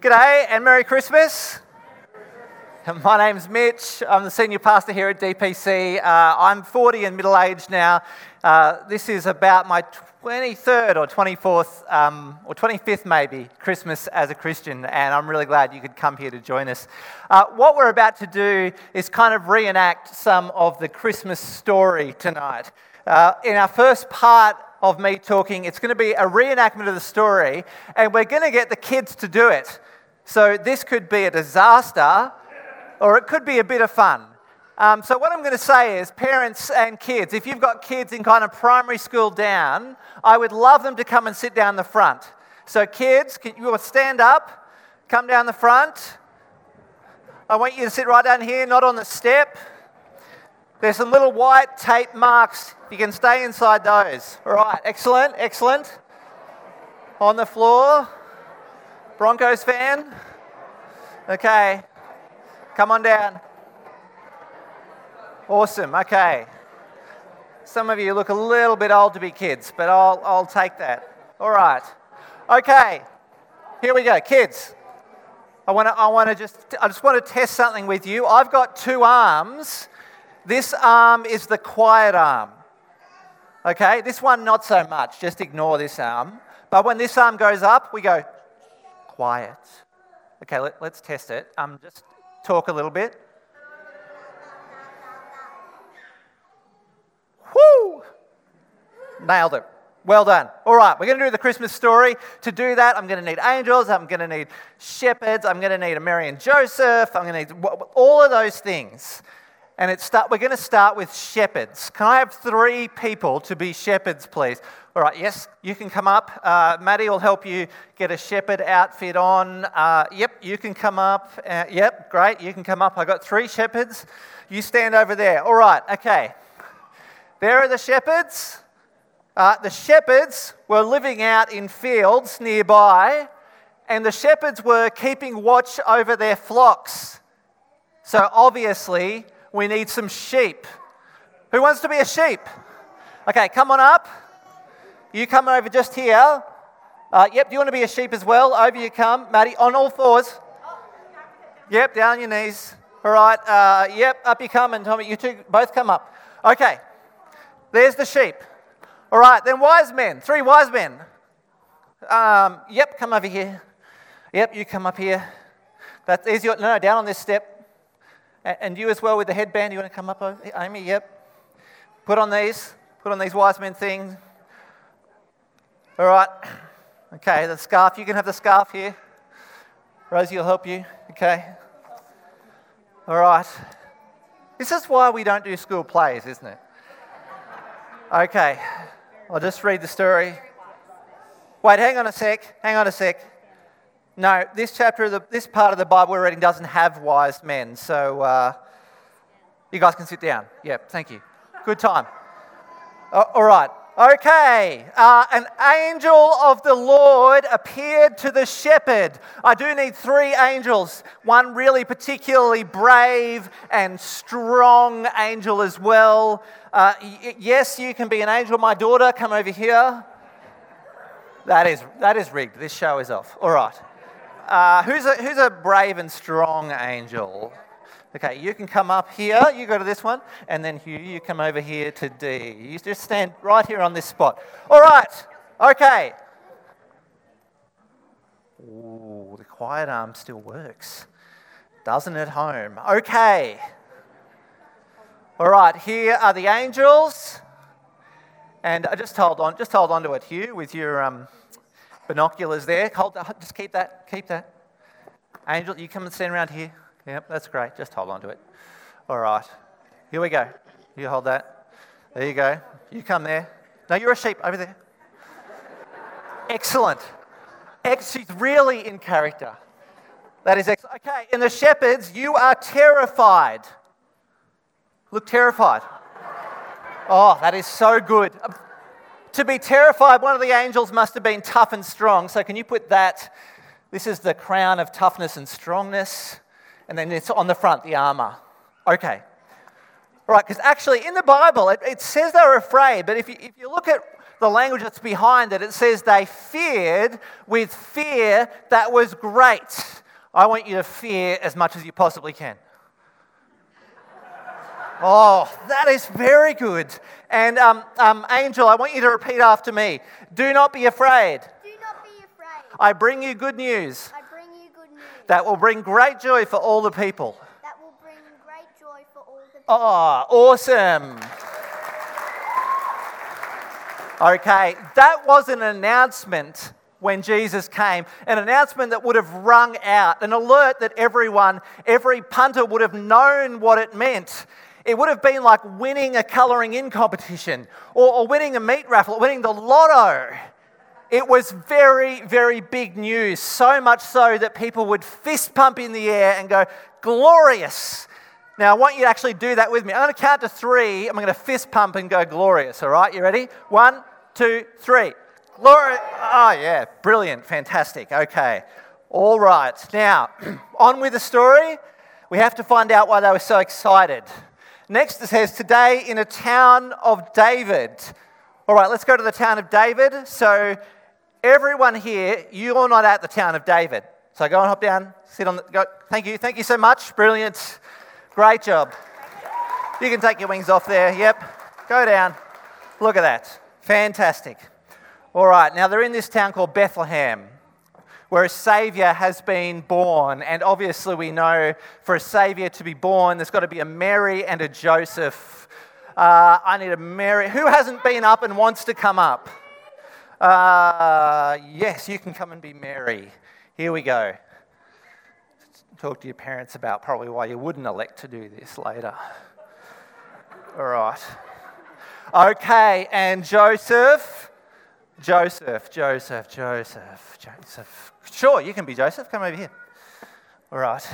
G'day and Merry Christmas. My name's Mitch. I'm the senior pastor here at DPC. Uh, I'm 40 and middle aged now. Uh, this is about my 23rd or 24th um, or 25th, maybe, Christmas as a Christian, and I'm really glad you could come here to join us. Uh, what we're about to do is kind of reenact some of the Christmas story tonight. Uh, in our first part of me talking, it's going to be a reenactment of the story, and we're going to get the kids to do it. So this could be a disaster or it could be a bit of fun. Um, so, what I'm going to say is, parents and kids, if you've got kids in kind of primary school down, I would love them to come and sit down the front. So, kids, can you stand up, come down the front. I want you to sit right down here, not on the step. There's some little white tape marks. You can stay inside those. All right, excellent, excellent. On the floor. Broncos fan? Okay. Come on down. Awesome. Okay. Some of you look a little bit old to be kids, but I'll, I'll take that. All right. Okay. Here we go. Kids. I want to I want to just I just want to test something with you. I've got two arms. This arm is the quiet arm. Okay? This one not so much. Just ignore this arm. But when this arm goes up, we go quiet. Okay, let, us test it. Um, just talk a little bit. Whoo! Nailed it. Well done. All right, we're going to do the Christmas story. To do that, I'm going to need angels, I'm going to need shepherds, I'm going to need a Mary and Joseph, I'm going to need all of those things. And start, we're going to start with shepherds. Can I have three people to be shepherds, please? All right, yes, you can come up. Uh, Maddie will help you get a shepherd outfit on. Uh, yep, you can come up. Uh, yep, great, you can come up. I got three shepherds. You stand over there. All right, okay. There are the shepherds. Uh, the shepherds were living out in fields nearby, and the shepherds were keeping watch over their flocks. So obviously, we need some sheep. Who wants to be a sheep? Okay, come on up. You come over just here. Uh, yep, do you want to be a sheep as well? Over you come. Maddie, on all fours. Yep, down your knees. All right, uh, yep, up you come. And Tommy, you two both come up. Okay, there's the sheep. All right, then wise men. Three wise men. Um, yep, come over here. Yep, you come up here. That's easy. No, no, down on this step. And you as well with the headband, you want to come up, Amy? Yep. Put on these. Put on these wise men things. All right. Okay, the scarf. You can have the scarf here. Rosie will help you. Okay. All right. This is why we don't do school plays, isn't it? Okay. I'll just read the story. Wait, hang on a sec. Hang on a sec. No, this chapter, the, this part of the Bible we're reading doesn't have wise men. So uh, you guys can sit down. Yep, thank you. Good time. Uh, all right. Okay. Uh, an angel of the Lord appeared to the shepherd. I do need three angels. One really particularly brave and strong angel as well. Uh, y- yes, you can be an angel. My daughter, come over here. That is, that is rigged. This show is off. All right. Uh, who's, a, who's a brave and strong angel? Okay, you can come up here. You go to this one. And then Hugh, you come over here to D. You just stand right here on this spot. All right. Okay. Ooh, the quiet arm still works. Doesn't at home. Okay. All right, here are the angels. And I just hold on, just hold on to it, Hugh, with your um, binoculars there. Hold, uh, just keep that, keep that. Angel, you come and stand around here. Yep, that's great. Just hold on to it. All right. Here we go. You hold that. There you go. You come there. No, you're a sheep over there. Excellent. Ex- she's really in character. That is excellent. Okay, in the shepherds, you are terrified. Look terrified. Oh, that is so good. To be terrified, one of the angels must have been tough and strong. So, can you put that? This is the crown of toughness and strongness. And then it's on the front, the armor. Okay. All right, because actually in the Bible, it, it, says they were afraid. But if you, if you look at the language that's behind it. It says they feared with fear that was great. I want you to fear as much as you possibly can. Oh, that is very good. And um, um, Angel, I want you to repeat after me. Do not be afraid. Do not be afraid. I bring you good news I bring you good news that will bring great joy for all the people. that will bring great joy for all the people. Oh, awesome. Okay, that was an announcement when Jesus came, an announcement that would have rung out, an alert that everyone, every punter would have known what it meant. It would have been like winning a colouring in competition or, or winning a meat raffle, or winning the lotto. It was very, very big news, so much so that people would fist pump in the air and go, Glorious! Now, I want you to actually do that with me. I'm going to count to three. I'm going to fist pump and go glorious, all right? You ready? One, two, three. Glory. Oh, yeah. Brilliant. Fantastic. Okay. All right. Now, on with the story. We have to find out why they were so excited. Next, it says, Today in a town of David. All right, let's go to the town of David. So, everyone here, you're not at the town of David. So, go and hop down, sit on the. Go, thank you. Thank you so much. Brilliant. Great job. You can take your wings off there. Yep. Go down. Look at that. Fantastic. All right, now they're in this town called Bethlehem, where a Saviour has been born. And obviously, we know for a Saviour to be born, there's got to be a Mary and a Joseph. Uh, I need a Mary. Who hasn't been up and wants to come up? Uh, yes, you can come and be Mary. Here we go. Talk to your parents about probably why you wouldn't elect to do this later. All right. Okay, and Joseph. Joseph, Joseph, Joseph, Joseph. Sure, you can be Joseph. Come over here. All right.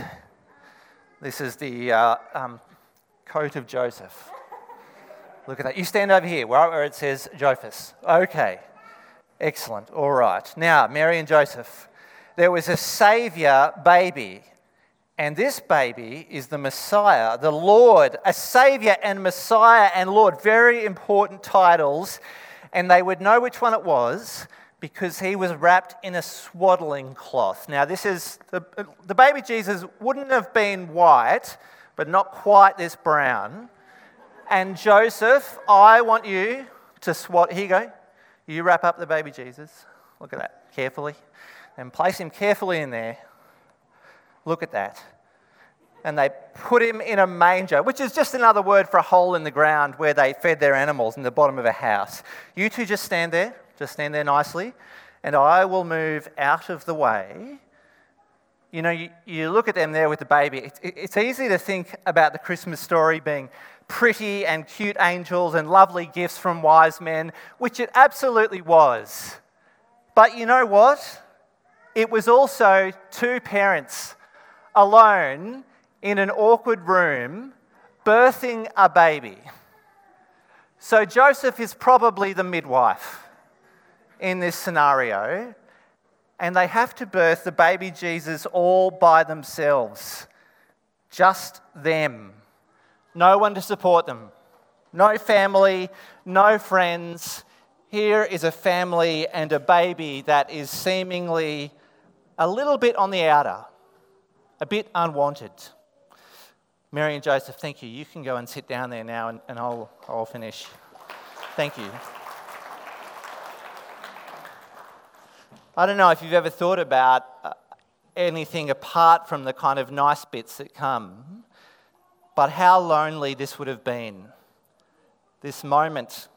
This is the uh, um, coat of Joseph. Look at that. You stand over here, right where it says Jophus. Okay. Excellent. All right. Now, Mary and Joseph. There was a Saviour baby and this baby is the Messiah, the Lord, a Savior and Messiah and Lord. Very important titles. And they would know which one it was because he was wrapped in a swaddling cloth. Now, this is the, the baby Jesus wouldn't have been white, but not quite this brown. And Joseph, I want you to swat. Here you go. You wrap up the baby Jesus. Look at that carefully. And place him carefully in there. Look at that. And they put him in a manger, which is just another word for a hole in the ground where they fed their animals in the bottom of a house. You two just stand there, just stand there nicely, and I will move out of the way. You know, you, you look at them there with the baby. It's, it's easy to think about the Christmas story being pretty and cute angels and lovely gifts from wise men, which it absolutely was. But you know what? It was also two parents alone in an awkward room birthing a baby. So Joseph is probably the midwife in this scenario, and they have to birth the baby Jesus all by themselves. Just them. No one to support them. No family, no friends. Here is a family and a baby that is seemingly a little bit on the outer a bit unwanted. Mary and Joseph, thank you. You can go and sit down there now and, and I'll, I'll finish. Thank you. I don't know if you've ever thought about uh, anything apart from the kind of nice bits that come, but how lonely this would have been. This moment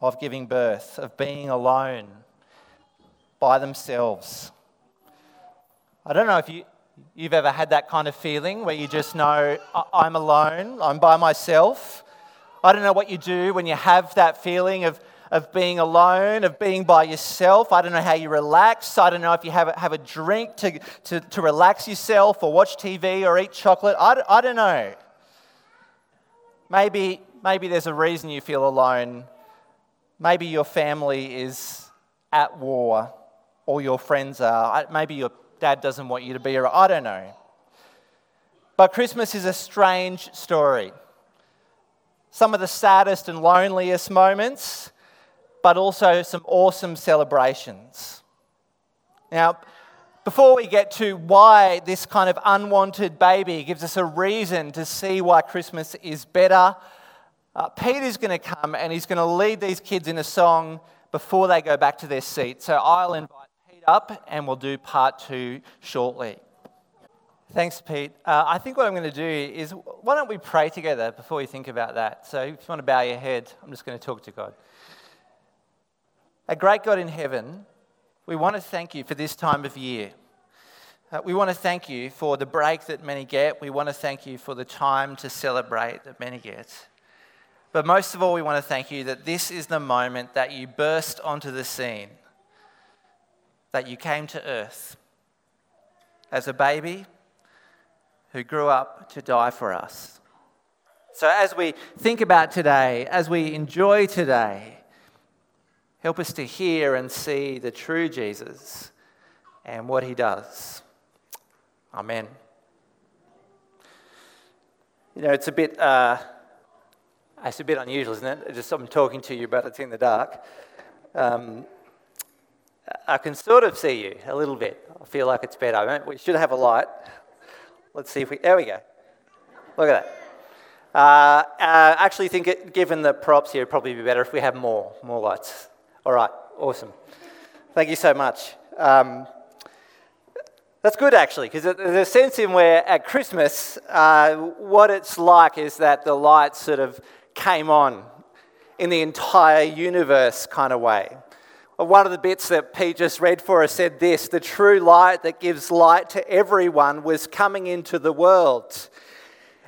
of giving birth, of being alone by themselves. I don't know if you, you've ever had that kind of feeling where you just know, I'm alone, I'm by myself. I don't know what you do when you have that feeling of, of being alone, of being by yourself. I don't know how you relax. I don't know if you have a, have a drink to, to, to relax yourself or watch TV or eat chocolate. I, I don't know. Maybe, maybe there's a reason you feel alone. Maybe your family is at war or your friends are. Maybe your dad doesn't want you to be or I don't know. But Christmas is a strange story. Some of the saddest and loneliest moments but also some awesome celebrations. Now, before we get to why this kind of unwanted baby gives us a reason to see why Christmas is better, uh, Peter's going to come and he's going to lead these kids in a song before they go back to their seat. So I'll invite up and we'll do part two shortly. Thanks, Pete. Uh, I think what I'm going to do is why don't we pray together before we think about that? So if you want to bow your head, I'm just going to talk to God. A great God in heaven, we want to thank you for this time of year. Uh, we want to thank you for the break that many get. We want to thank you for the time to celebrate that many get. But most of all, we want to thank you that this is the moment that you burst onto the scene, that you came to earth as a baby who grew up to die for us. So, as we think about today, as we enjoy today, help us to hear and see the true Jesus and what he does. Amen. You know, it's a bit, uh, it's a bit unusual, isn't it? Just I'm talking to you, but it's in the dark. Um, I can sort of see you a little bit. I feel like it's better. We should have a light. Let's see if we. There we go. Look at that. Uh, I actually think, it, given the props here, it'd probably be better if we have more, more lights. All right, awesome. Thank you so much. Um, that's good, actually, because there's a sense in where at Christmas, uh, what it's like is that the lights sort of came on in the entire universe kind of way. One of the bits that Pete just read for us said this the true light that gives light to everyone was coming into the world.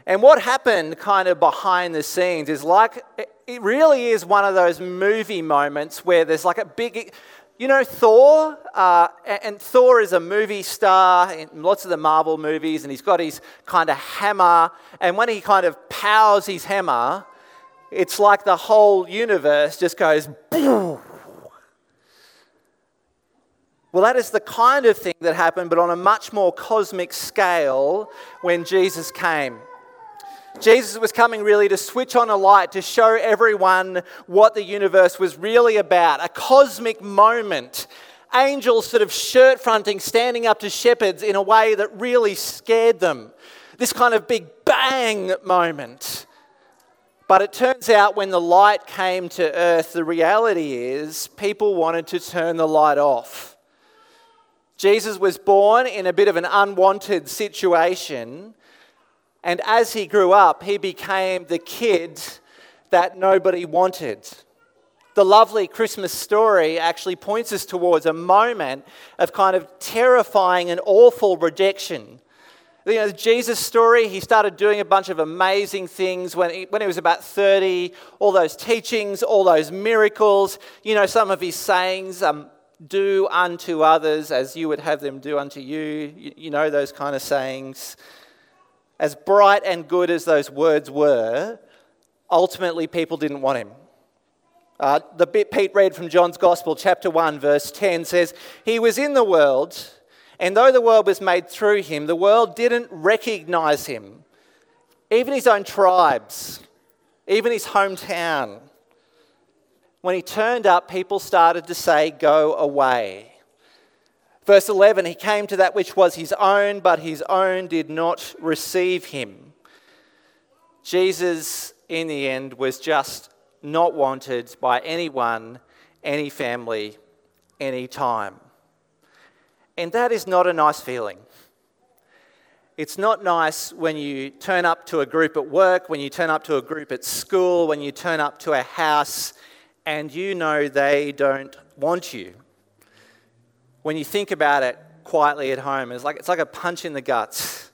And what happened kind of behind the scenes is like, it really is one of those movie moments where there's like a big, you know, Thor, uh, and Thor is a movie star in lots of the Marvel movies, and he's got his kind of hammer, and when he kind of powers his hammer, it's like the whole universe just goes boom well, that is the kind of thing that happened, but on a much more cosmic scale when Jesus came. Jesus was coming really to switch on a light to show everyone what the universe was really about a cosmic moment. Angels sort of shirt fronting, standing up to shepherds in a way that really scared them. This kind of big bang moment. But it turns out when the light came to earth, the reality is people wanted to turn the light off. Jesus was born in a bit of an unwanted situation, and as he grew up, he became the kid that nobody wanted. The lovely Christmas story actually points us towards a moment of kind of terrifying and awful rejection. You know, the Jesus' story, he started doing a bunch of amazing things when he, when he was about 30, all those teachings, all those miracles, you know, some of his sayings. Um, do unto others as you would have them do unto you. You, you know those kind of sayings. As bright and good as those words were, ultimately people didn't want him. Uh, the bit Pete read from John's Gospel, chapter 1, verse 10 says, He was in the world, and though the world was made through him, the world didn't recognize him. Even his own tribes, even his hometown. When he turned up, people started to say, Go away. Verse 11 He came to that which was his own, but his own did not receive him. Jesus, in the end, was just not wanted by anyone, any family, any time. And that is not a nice feeling. It's not nice when you turn up to a group at work, when you turn up to a group at school, when you turn up to a house and you know they don't want you. When you think about it quietly at home, it's like, it's like a punch in the guts.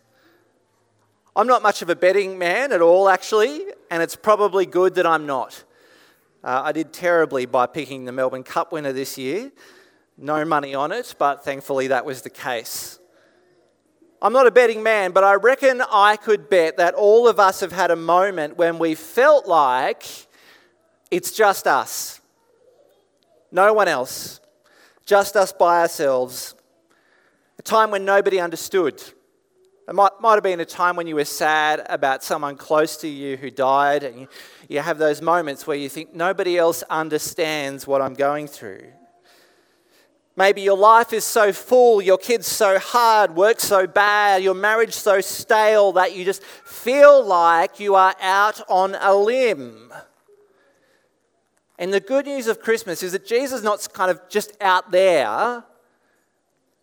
I'm not much of a betting man at all, actually, and it's probably good that I'm not. Uh, I did terribly by picking the Melbourne Cup winner this year. No money on it, but thankfully that was the case. I'm not a betting man, but I reckon I could bet that all of us have had a moment when we felt like it's just us. No one else. Just us by ourselves. A time when nobody understood. It might, might have been a time when you were sad about someone close to you who died, and you, you have those moments where you think, nobody else understands what I'm going through. Maybe your life is so full, your kids so hard, work so bad, your marriage so stale that you just feel like you are out on a limb. And the good news of Christmas is that Jesus is not kind of just out there,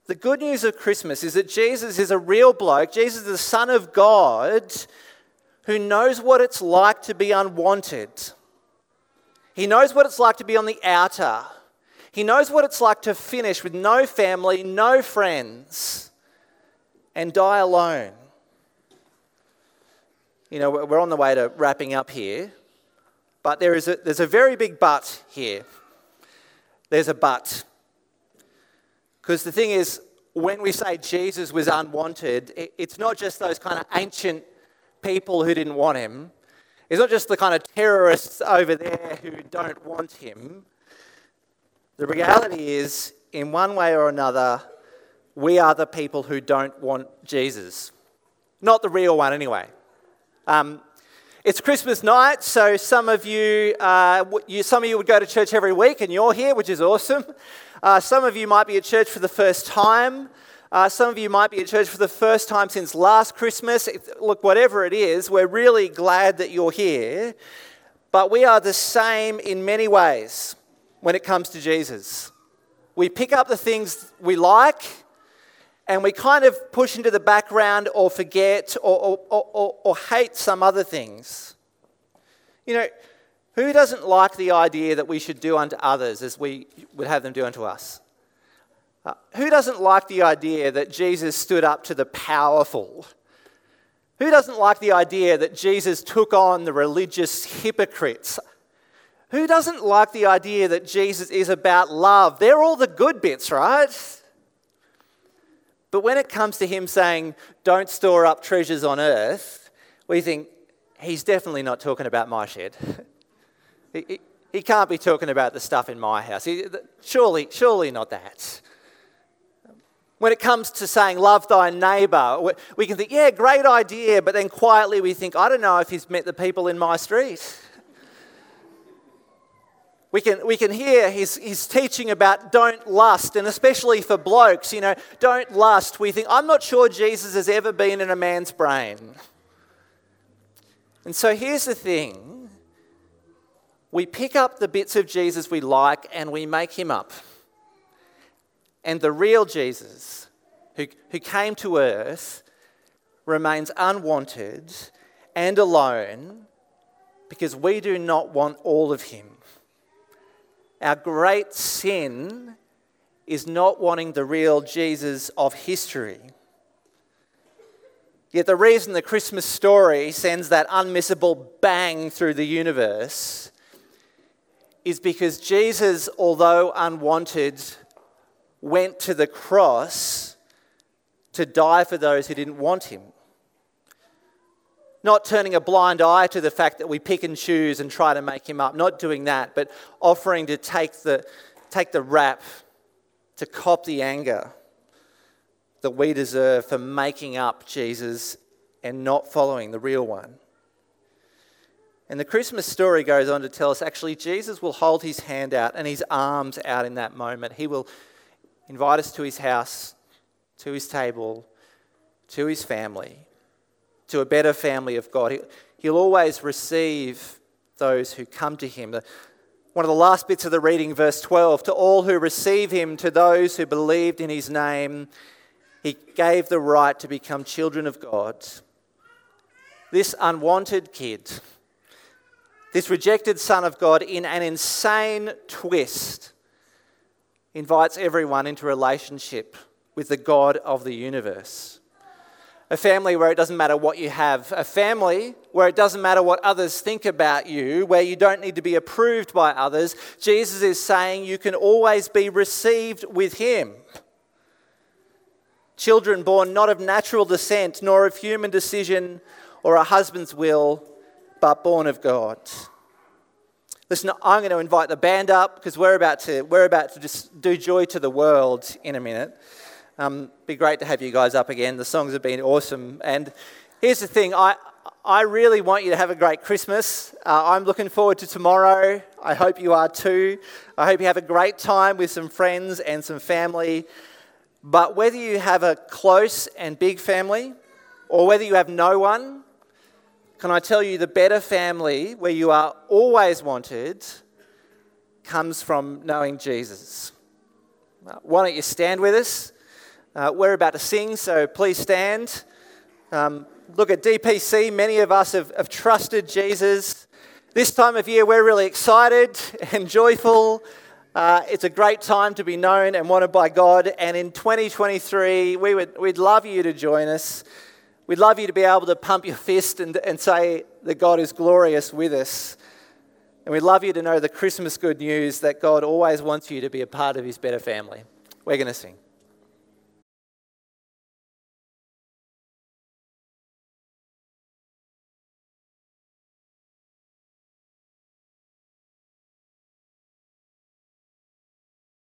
the good news of Christmas is that Jesus is a real bloke. Jesus is the Son of God who knows what it's like to be unwanted. He knows what it's like to be on the outer. He knows what it's like to finish with no family, no friends, and die alone. You know, we're on the way to wrapping up here, but there is a, there's a very big but here. There's a but. Because the thing is, when we say Jesus was unwanted, it's not just those kind of ancient people who didn't want him. It's not just the kind of terrorists over there who don't want him. The reality is, in one way or another, we are the people who don't want Jesus. Not the real one, anyway. Um, it's Christmas night, so some of you, uh, you, some of you would go to church every week, and you're here, which is awesome. Uh, some of you might be at church for the first time. Uh, some of you might be at church for the first time since last Christmas. Look, whatever it is, we're really glad that you're here. But we are the same in many ways when it comes to Jesus. We pick up the things we like and we kind of push into the background or forget or, or, or, or hate some other things. You know, who doesn't like the idea that we should do unto others as we would have them do unto us? Uh, who doesn't like the idea that Jesus stood up to the powerful? Who doesn't like the idea that Jesus took on the religious hypocrites? Who doesn't like the idea that Jesus is about love? They're all the good bits, right? But when it comes to him saying, don't store up treasures on earth, we think, he's definitely not talking about my shed. He, he, can't be talking about the stuff in my house. He, surely, surely not that. When it comes to saying, love thy neighbour, we can think, yeah, great idea, but then quietly we think, I don't know if he's met the people in my street. We can, we can hear his, his teaching about don't lust, and especially for blokes, you know, don't lust. We think, I'm not sure Jesus has ever been in a man's brain. And so here's the thing we pick up the bits of Jesus we like and we make him up. And the real Jesus, who, who came to earth, remains unwanted and alone because we do not want all of him. Our great sin is not wanting the real Jesus of history. Yet the reason the Christmas story sends that unmissable bang through the universe is because Jesus, although unwanted, went to the cross to die for those who didn't want him. Not turning a blind eye to the fact that we pick and choose and try to make him up, not doing that, but offering to take the, take the rap, to cop the anger that we deserve for making up Jesus and not following the real one. And the Christmas story goes on to tell us actually, Jesus will hold his hand out and his arms out in that moment. He will invite us to his house, to his table, to his family, to a better family of God. He'll always receive those who come to him. One of the last bits of the reading, verse 12 to all who receive him, to those who believed in his name, he gave the right to become children of God. This unwanted kid this rejected Son of God, in an insane twist, invites everyone into relationship with the God of the universe. A family where it doesn't matter what you have, a family where it doesn't matter what others think about you, where you don't need to be approved by others. Jesus is saying you can always be received with Him. Children born not of natural descent, nor of human decision or a husband's will, but born of God. Listen, I'm going to invite the band up because we're about to, we're about to just do joy to the world in a minute. Um, be great to have you guys up again. The songs have been awesome. And here's the thing I, I really want you to have a great Christmas. Uh, I'm looking forward to tomorrow. I hope you are too. I hope you have a great time with some friends and some family. But whether you have a close and big family or whether you have no one, can I tell you the better family where you are always wanted comes from knowing Jesus? Uh, why don't you stand with us? Uh, we're about to sing, so please stand. Um, look at DPC. Many of us have, have trusted Jesus. This time of year, we're really excited and joyful. Uh, it's a great time to be known and wanted by God. And in 2023, we would, we'd love you to join us. We'd love you to be able to pump your fist and, and say that God is glorious with us. And we'd love you to know the Christmas good news that God always wants you to be a part of his better family. We're going to sing.